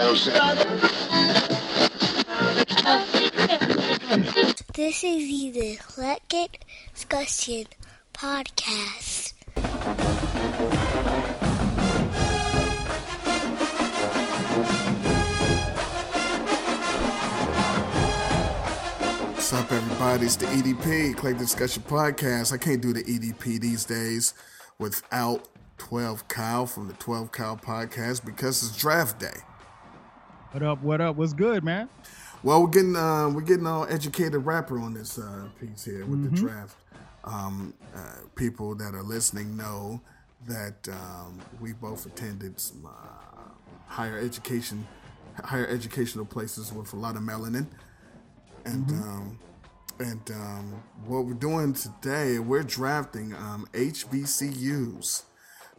This is the Eclectic Discussion Podcast. What's up, everybody? It's the EDP, Clay Discussion Podcast. I can't do the EDP these days without 12 Kyle from the 12 Kyle Podcast because it's draft day. What up? What up? What's good, man? Well, we're getting uh, we're getting all educated rapper on this uh, piece here with the draft. Um, uh, people that are listening know that um, we both attended some uh, higher education, higher educational places with a lot of melanin, and um, and um, what we're doing today, we're drafting um, HBCUs.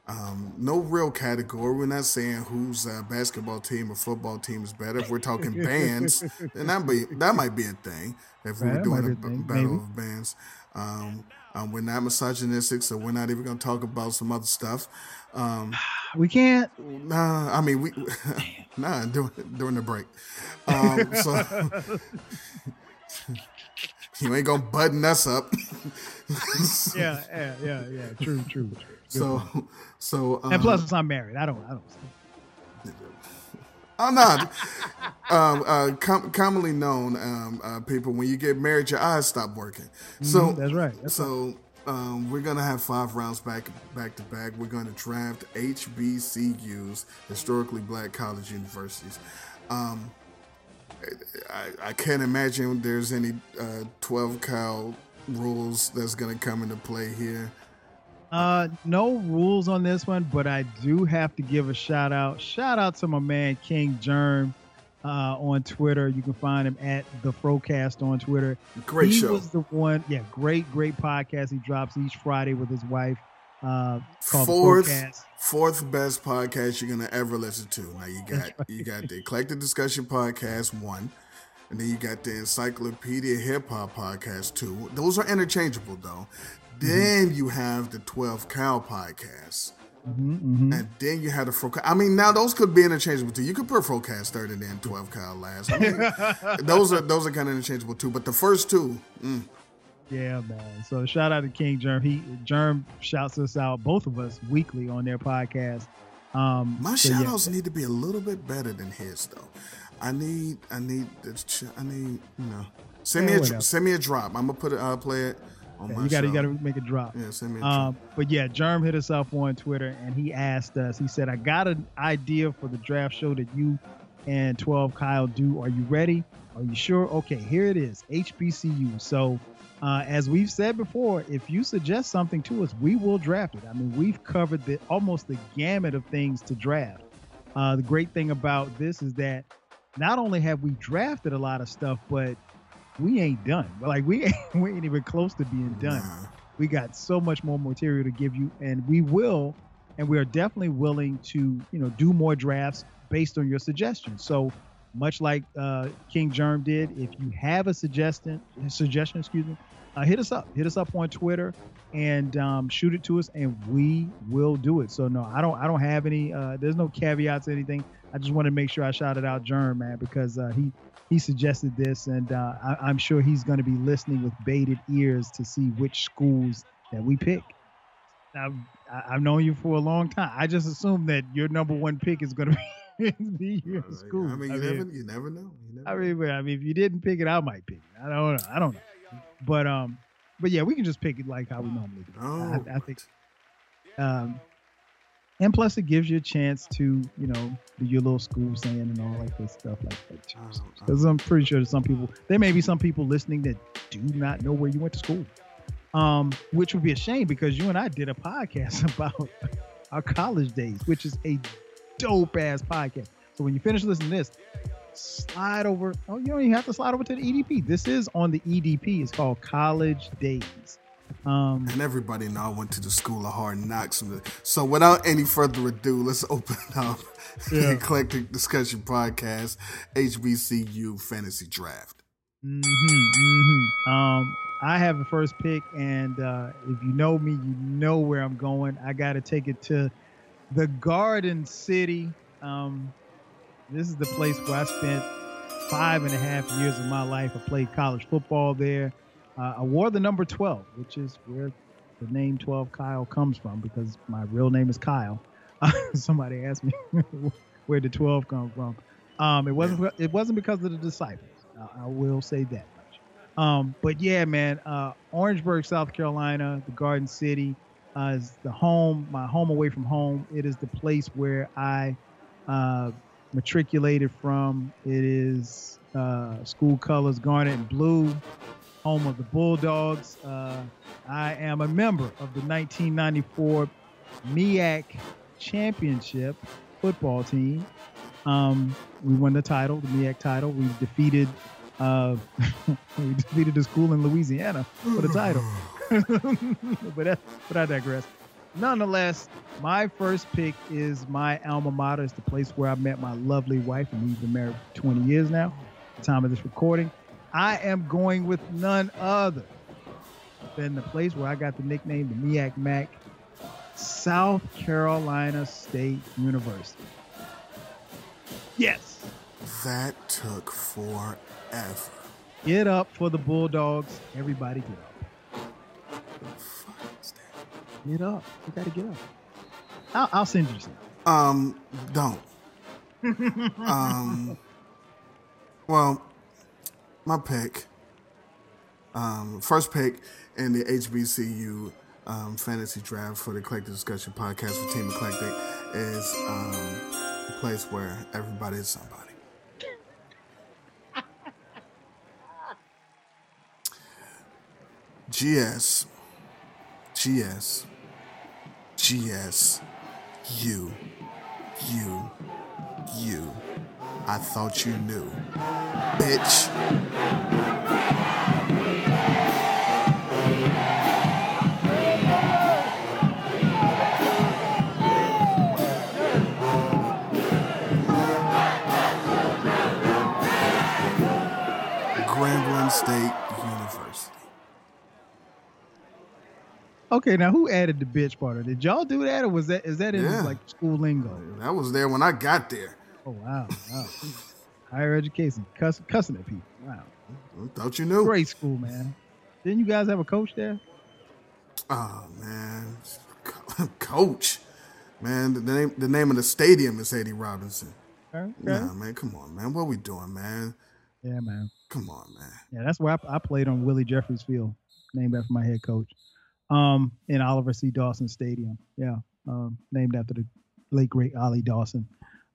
Um, no real category. We're not saying whose uh, basketball team or football team is better. If we're talking bands, then that be that might be a thing. If we were doing a a thing, battle maybe. of bands, um, um, we're not misogynistic, so we're not even going to talk about some other stuff. Um, We can't. nah, I mean we nah during during the break. Um, so you ain't gonna button us up. Yeah, yeah, yeah, yeah. True, true. true. So so um, and plus, I'm married. I don't. I don't. I'm not. um, uh, com- commonly known, um, uh, people, when you get married, your eyes stop working. So Mhm, that's right. That's so um, we're gonna have five rounds back back to back. We're gonna draft HBCUs, historically black college universities. Um, I, I can't imagine there's any uh, 12 Kyle rules that's gonna come into play here. Uh, no rules on this one, but I do have to give a shout out. Shout out to my man King Germ uh, on Twitter. You can find him at the Frocast on Twitter. Great he show. was the one. Yeah, great, great podcast. He drops each Friday with his wife. Uh, Fourth, fourth best podcast you're gonna ever listen to. Now you got right. you got the Eclectic Discussion Podcast one, and then you got the Encyclopedia Hip Hop Podcast two. Those are interchangeable though. Mm-hmm. Then you have the Twelve Kyle Podcast, Mhm, mhm. and then you have the Frocast. I mean, now those could be interchangeable too. You could put Frocast third and then Twelve Kyle last. I mean, those are those are kind of interchangeable too. But the first two, mm, Yeah, man. So shout out to King Germ. He Germ shouts us out, both of us, weekly on their podcast. Um, My so shout yeah. outs need to be a little bit better than his though. I need I need I need you know send Yeah, me a whatever. send me a drop. I'm gonna put it I'll play it Yeah, you got you got to make a drop. yeah send me Um, but yeah, Germ hit us up on Twitter and he asked us. He said, "I got an idea for the draft show that you and 12 Kyle do. Are you ready? Are you sure? Okay, here it is. HBCU. So." Uh, as we've said before, if you suggest something to us, we will draft it. I mean, we've covered the almost the gamut of things to draft. Uh, the great thing about this is that not only have we drafted a lot of stuff, but we ain't done. Like we ain't, we ain't even close to being done. We got so much more material to give you, and we will, and we are definitely willing to, you know, do more drafts based on your suggestions. So much like uh, King Germ did, if you have a suggestion, suggestion, excuse me, uh, hit us up. Hit us up on Twitter and um, shoot it to us, and we will do it. So no, I don't, I don't have any. Uh, there's no caveats or anything. I just want to make sure I shouted out Germ, man, because uh, he he suggested this, and uh, I, I'm sure he's going to be listening with bated ears to see which schools that we pick. Now, I, I've known you for a long time. I just assume that your number one pick is going to be, be your Uh, school. I mean, you never you never know. You never I mean, well, I mean, if you didn't pick it, I might pick it. I don't know. I don't know. But um, but yeah, we can just pick it like how we normally do. Oh, I, I think. Um, and plus, it gives you a chance to, you know, do your little school saying and all like this stuff like that too. Oh, Because I'm pretty sure that some people, there may be some people listening that do not know where you went to school. Um, which would be a shame because you and I did a podcast about our college days, which is a dope ass podcast. So when you finish listening to this, slide over. Oh, you don't even have to slide over to the EDP. This is on the EDP. It's called College Days. Um, And everybody know I went to the school of hard knocks. So without any further ado, let's open up the Yeah. Eclectic Discussion Podcast, HBCU Fantasy Draft. mhm, mhm. Um, I have the first pick, and uh, if you know me, you know where I'm going. I got to take it to the Garden City. Um, This is the place where I spent five and a half years of my life. I played college football there. Uh, I wore the number 12, which is where the name 12 Kyle comes from because my real name is Kyle. somebody asked me where did 12 come from. Um, it wasn't it wasn't because of the disciples. I, I will say that much. Um, but yeah, man, uh, Orangeburg, South Carolina, the Garden City uh, is the home, my home away from home. It is the place where I uh, matriculated from. It is uh, school colors garnet and blue, home of the Bulldogs. Uh, I am a member of the 1994 MEAC championship football team. Um, we won the title, the MEAC title. We defeated uh, we defeated the school in Louisiana for the title. but that, but I digress. Nonetheless, my first pick is my alma mater. It's the place where I met my lovely wife, and we've been married for 20 years now. The time of this recording, I am going with none other than the place where I got the nickname the MEAC Mac, South Carolina State University. Yes. That took forever. Get up for the Bulldogs. Everybody get up. Get up. You got to get up. I'll, I'll send you some. Um, don't. um, well, my pick, um, first pick in the HBCU um, fantasy draft for the Eclectic Discussion podcast for Team Eclectic is um, a place where everybody is somebody. GS, GS, GS, you, you, you. I thought you knew. Bitch. Grambling State University. Okay, now who added the bitch part? Did y'all do that, or was that is that in Yeah. like school lingo? That was there when I got there. Oh wow, wow. higher education, cuss, cussing at people. Wow, Thought you knew. great school, man. Didn't you guys have a coach there? Oh man, coach, man. The name the name of the stadium is Eddie Robinson. Okay. Nah, man, come on, man. What we doing, man? Yeah, man. Come on, man. Yeah, that's where I, I played on Willie Jeffries Field, named after my head coach, um, in Oliver C. Dawson Stadium. Yeah, um, named after the late great Ollie Dawson,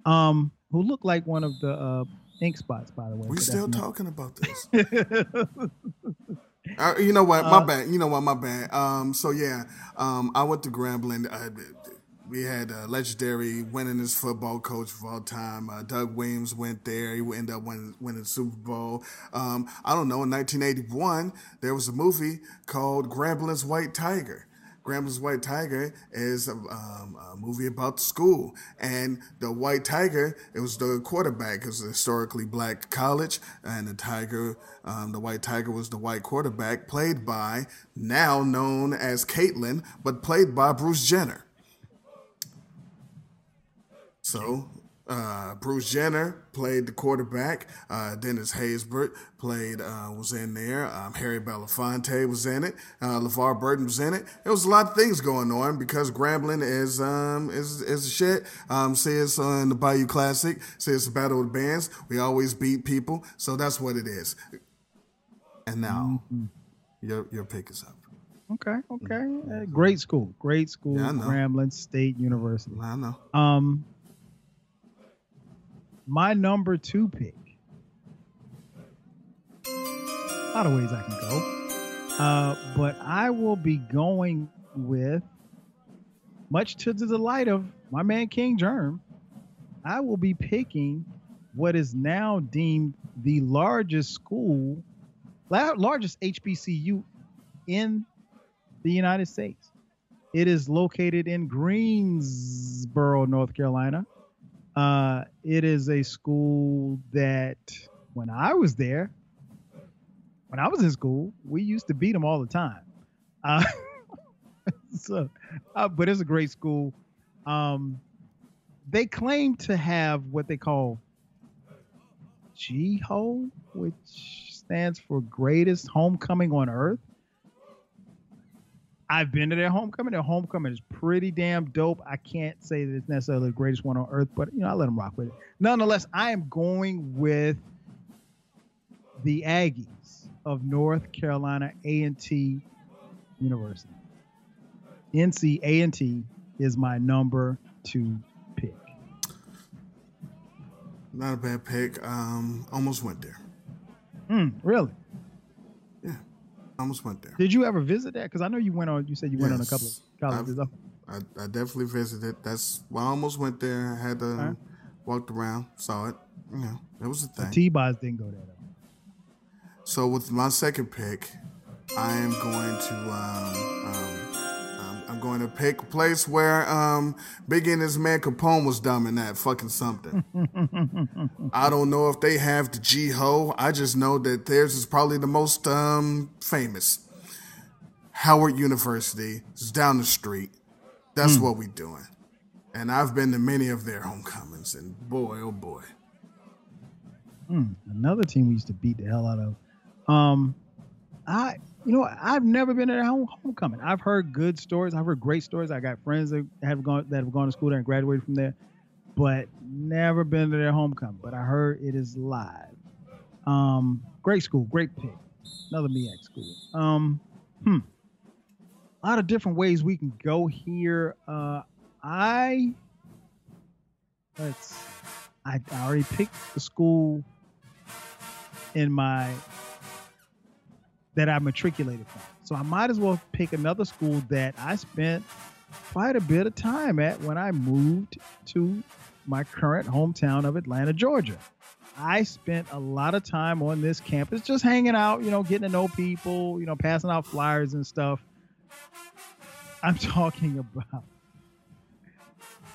um, who looked like one of the uh, ink spots, by the way. We're still talking about this. Uh, you know what? My Uh, bad. You know what? My bad. Um, so yeah, um, I went to Grambling. Uh, we had a legendary winningest football coach of all time. Uh, Doug Williams went there. He ended up winning, winning the Super Bowl. Um, I don't know. In 1981, there was a movie called Grambling's White Tiger. Grambling's White Tiger is a, um, a movie about the school, and the White Tiger it was the quarterback. It was a historically black college, and the Tiger, um, the White Tiger was the white quarterback, played by now known as Caitlyn, but played by Bruce Jenner. So uh, Bruce Jenner played the quarterback. Uh, Dennis Haysbert played uh, was in there. Um, Harry Belafonte was in it. Uh, LeVar Burton was in it. There was a lot of things going on because Grambling is um, is is shit. Um, say it's on the Bayou Classic. Say it's a battle of the bands. We always beat people, so that's what it is. And now your your pick is up. okay, okay. Uh, great school, great school, Yeah, Grambling State University. I know. Um, my number two pick. A lot of ways I can go, uh, but I will be going with, much to the delight of my man King Germ, I will be picking what is now deemed the largest school, largest HBCU in the United States. It is located in Greensboro, North Carolina. Uh, it is a school that when I was there, when I was in school, we used to beat them all the time. Uh, so, uh, but it's a great school. Um, they claim to have what they call GHO, which stands for Greatest Homecoming on Earth. I've been to their homecoming. Their homecoming is pretty damn dope. I can't say that it's necessarily the greatest one on earth, but you know, I let them rock with it. Nonetheless, I am going with the Aggies of North Carolina A&T University. NC A&T is my number two pick. Not a bad pick. Um, almost went there. Mm, really? Yeah, almost went there. Did you ever visit that? Because I know you went on. You said you went on a couple of colleges. I've, I, I definitely visited. That's well, I almost went there. I had to right. walked around, saw it. You know, it was a thing. T-Boz didn't go there though. So with my second pick, I am going to um, um, um, going to pick a place where um, Big and his man Capone was dumb in that fucking something. I don't know if they have the G Ho. I just know that theirs is probably the most um, famous. Howard University is down the street. That's mm. what we doing. And I've been to many of their homecomings, and boy, oh boy. Mm, another team we used to beat the hell out of. Um, I, you know, I've never been at a home, homecoming. I've heard good stories. I've heard great stories. I got friends that have gone that have gone to school there and graduated from there, but never been to their homecoming. But I heard it is live. Um, great school, great pick. Another MEAC school. Um, hmm. A lot of different ways we can go here. Uh, I let's. I, I already picked the school in my that I matriculated from. So I might as well pick another school that I spent quite a bit of time at when I moved to my current hometown of Atlanta, Georgia. I spent a lot of time on this campus just hanging out, you know, getting to know people, you know, passing out flyers and stuff. I'm talking about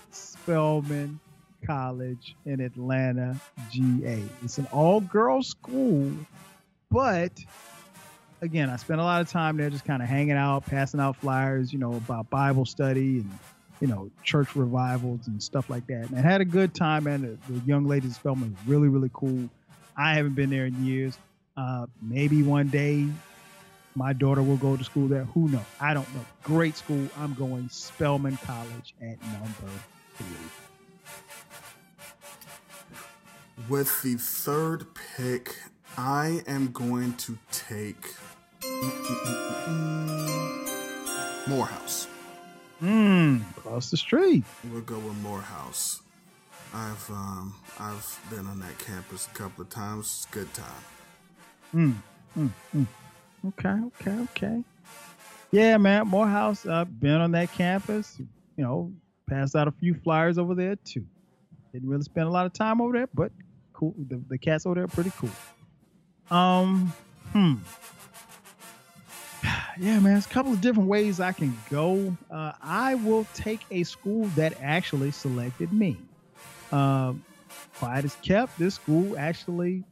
Spelman College in Atlanta, GA. It's an all girls school, but again, I spent a lot of time there just kind of hanging out, passing out flyers, you know, about Bible study and, you know, church revivals and stuff like that. And I had a good time, and the, the young ladies filming was really, really cool. I haven't been there in years. Uh, maybe one day my daughter will go to school there. Who knows? I don't know. Great school. I'm going Spelman College at number three. With the third pick, I am going to take Morehouse. Mmm, across the street. We'll go with Morehouse. I've um I've been on that campus a couple of times. It's a good time. Hmm. Mm, mm. Okay, okay, okay. Yeah, man, Morehouse. I've uh, been on that campus. You know, passed out a few flyers over there too. Didn't really spend a lot of time over there, but cool. The, the cats over there are pretty cool. Um, hmm yeah, man, there's a couple of different ways I can go. Uh, I will take a school that actually selected me. Uh, quiet as kept, this school actually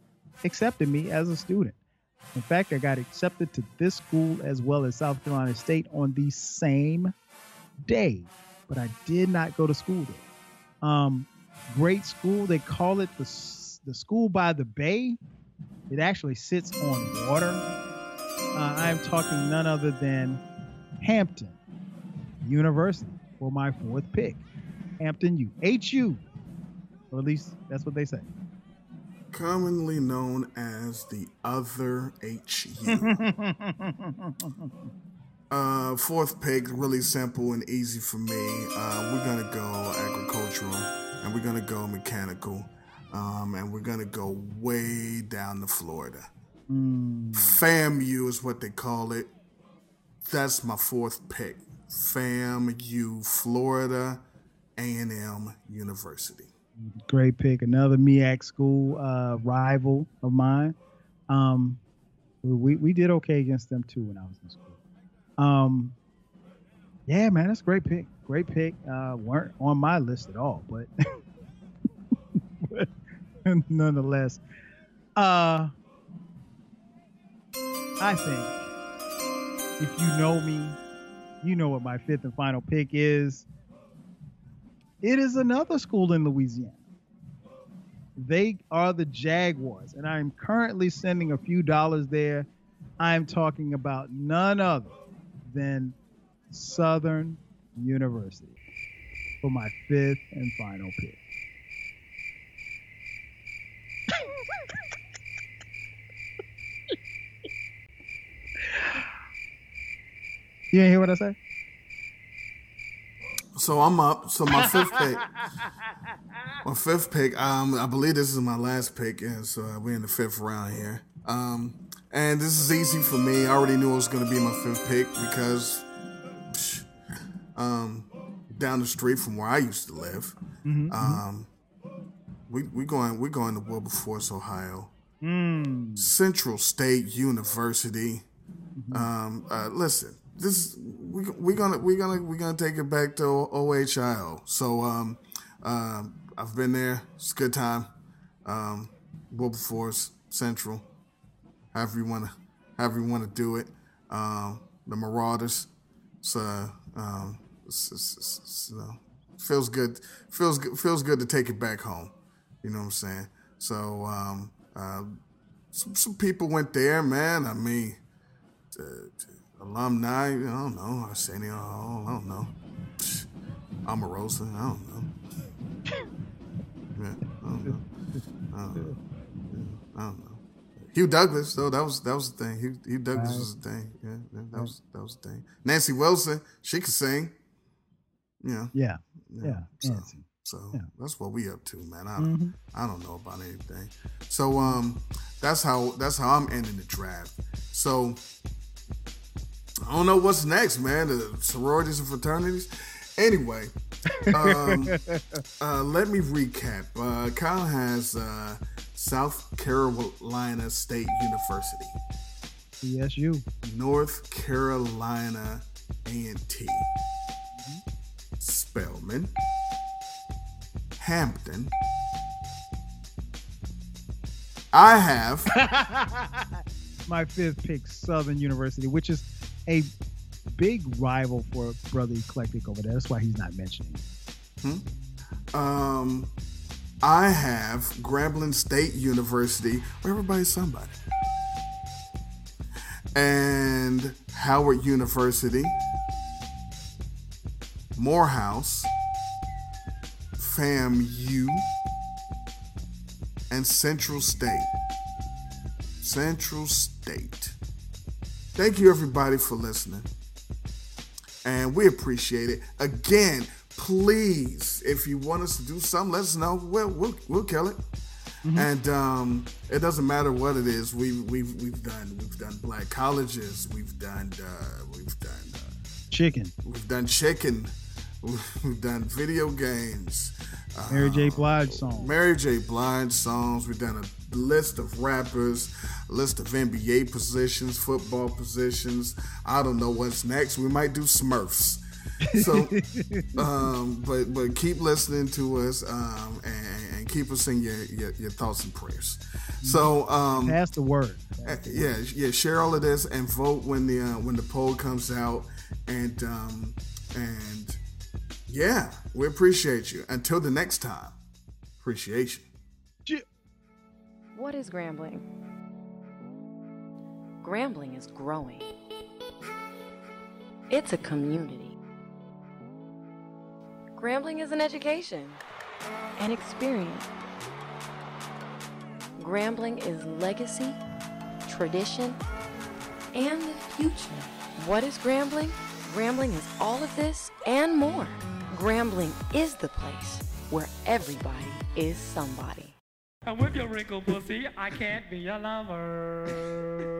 accepted me as a student. In fact, I got accepted to this school as well as South Carolina State on the same day, but I did not go to school there. Um, great school. They call it the the school by the bay. It actually sits on water uh, I am talking none other than Hampton University for my fourth pick. Hampton U. HU. Or at least that's what they say. Commonly known as the other HU. uh, fourth pick, really simple and easy for me. Uh, we're going to go agricultural and we're going to go mechanical. Um, and we're going to go way down to Florida. Mm. FAMU is what they call it. That's my fourth pick. FAMU, Florida A&M University. Great pick. Another MEAC school uh, rival of mine. Um, we we did okay against them too when I was in school. Um, yeah, man, that's a great pick. Great pick. Uh, weren't on my list at all, but, but nonetheless. Uh, I think if you know me, you know what my fifth and final pick is. It is another school in Louisiana. They are the Jaguars, and I'm currently sending a few dollars there. I'm talking about none other than Southern University for my fifth and final pick. You didn't hear what I said? So I'm up. So my fifth pick, my fifth pick. Um, I believe this is my last pick, and so we're in the fifth round here. Um, and this is easy for me. I already knew it was going to be my fifth pick because, psh, um, down the street from where I used to live, Mm-hmm, um, we we going we going to Wilberforce, Ohio. Mm. Central State University. Mm-hmm. Um, uh, listen, this we we gonna we gonna we gonna take it back to OHIO. So um, um, I've been there. It's a good time. Um, Wilberforce Central, however you wanna however you wanna do it. Um, the Marauders. So um, it's, it's, it's, you know, feels good. Feels good. Feels good to take it back home. You know what I'm saying? So um, uh, some, some people went there, man. I mean, uh, alumni. I don't know. Arsenio Hall. I don't know. Omarosa. I don't know. Yeah, I don't know. I don't know. Yeah, I don't know. Hugh Douglas, though, that was that was the thing. Hugh, Hugh Douglas was the thing. Yeah, that, was that was the thing. Nancy Wilson, she could sing. Yeah. Yeah. Yeah. So, Nancy. so Yeah. that's what we up to, man. I don't, Mhm. I don't know about anything. So um, that's how that's how I'm ending the draft. So I don't know what's next, man. The sororities and fraternities. Anyway, um, uh, let me recap. Uh, Kyle has uh, South Carolina State University, CSU. North Carolina A&T, Spelman, Hampton. I have My fifth pick, Southern University, which is a big rival for Brother Eclectic over there. That's why he's not mentioning. it. um I have Grambling State University, where everybody's somebody. And Howard University, Morehouse, FAMU, and Central State. Central State. Thank you everybody for listening. And we appreciate it. Again, please, if you want us to do something, let us know. We'll we'll, we'll kill it. And um, it doesn't matter what it is. We we've we've done we've done black colleges. We've done uh, we've done uh, Chicken. we've done chicken. We've done video games. Mary J. Blige song. Mary J. Blige songs. We've done a list of rappers, a list of NBA positions, football positions. I don't know what's next. We might do Smurfs. So, um, but but keep listening to us um, and, and keep us in your, your, your thoughts and prayers. So um, Pass the word. uh, yeah, yeah. Share all of this and vote when the uh, when the poll comes out, and um, and yeah, we appreciate you. Until the next time, appreciation. What is Grambling? Grambling is growing. It's a community. Grambling is an education, an experience. Grambling is legacy, tradition, and the future. What is Grambling? Grambling is all of this and more. Grambling is the place where everybody is somebody. And with your wrinkled pussy, I can't be your lover.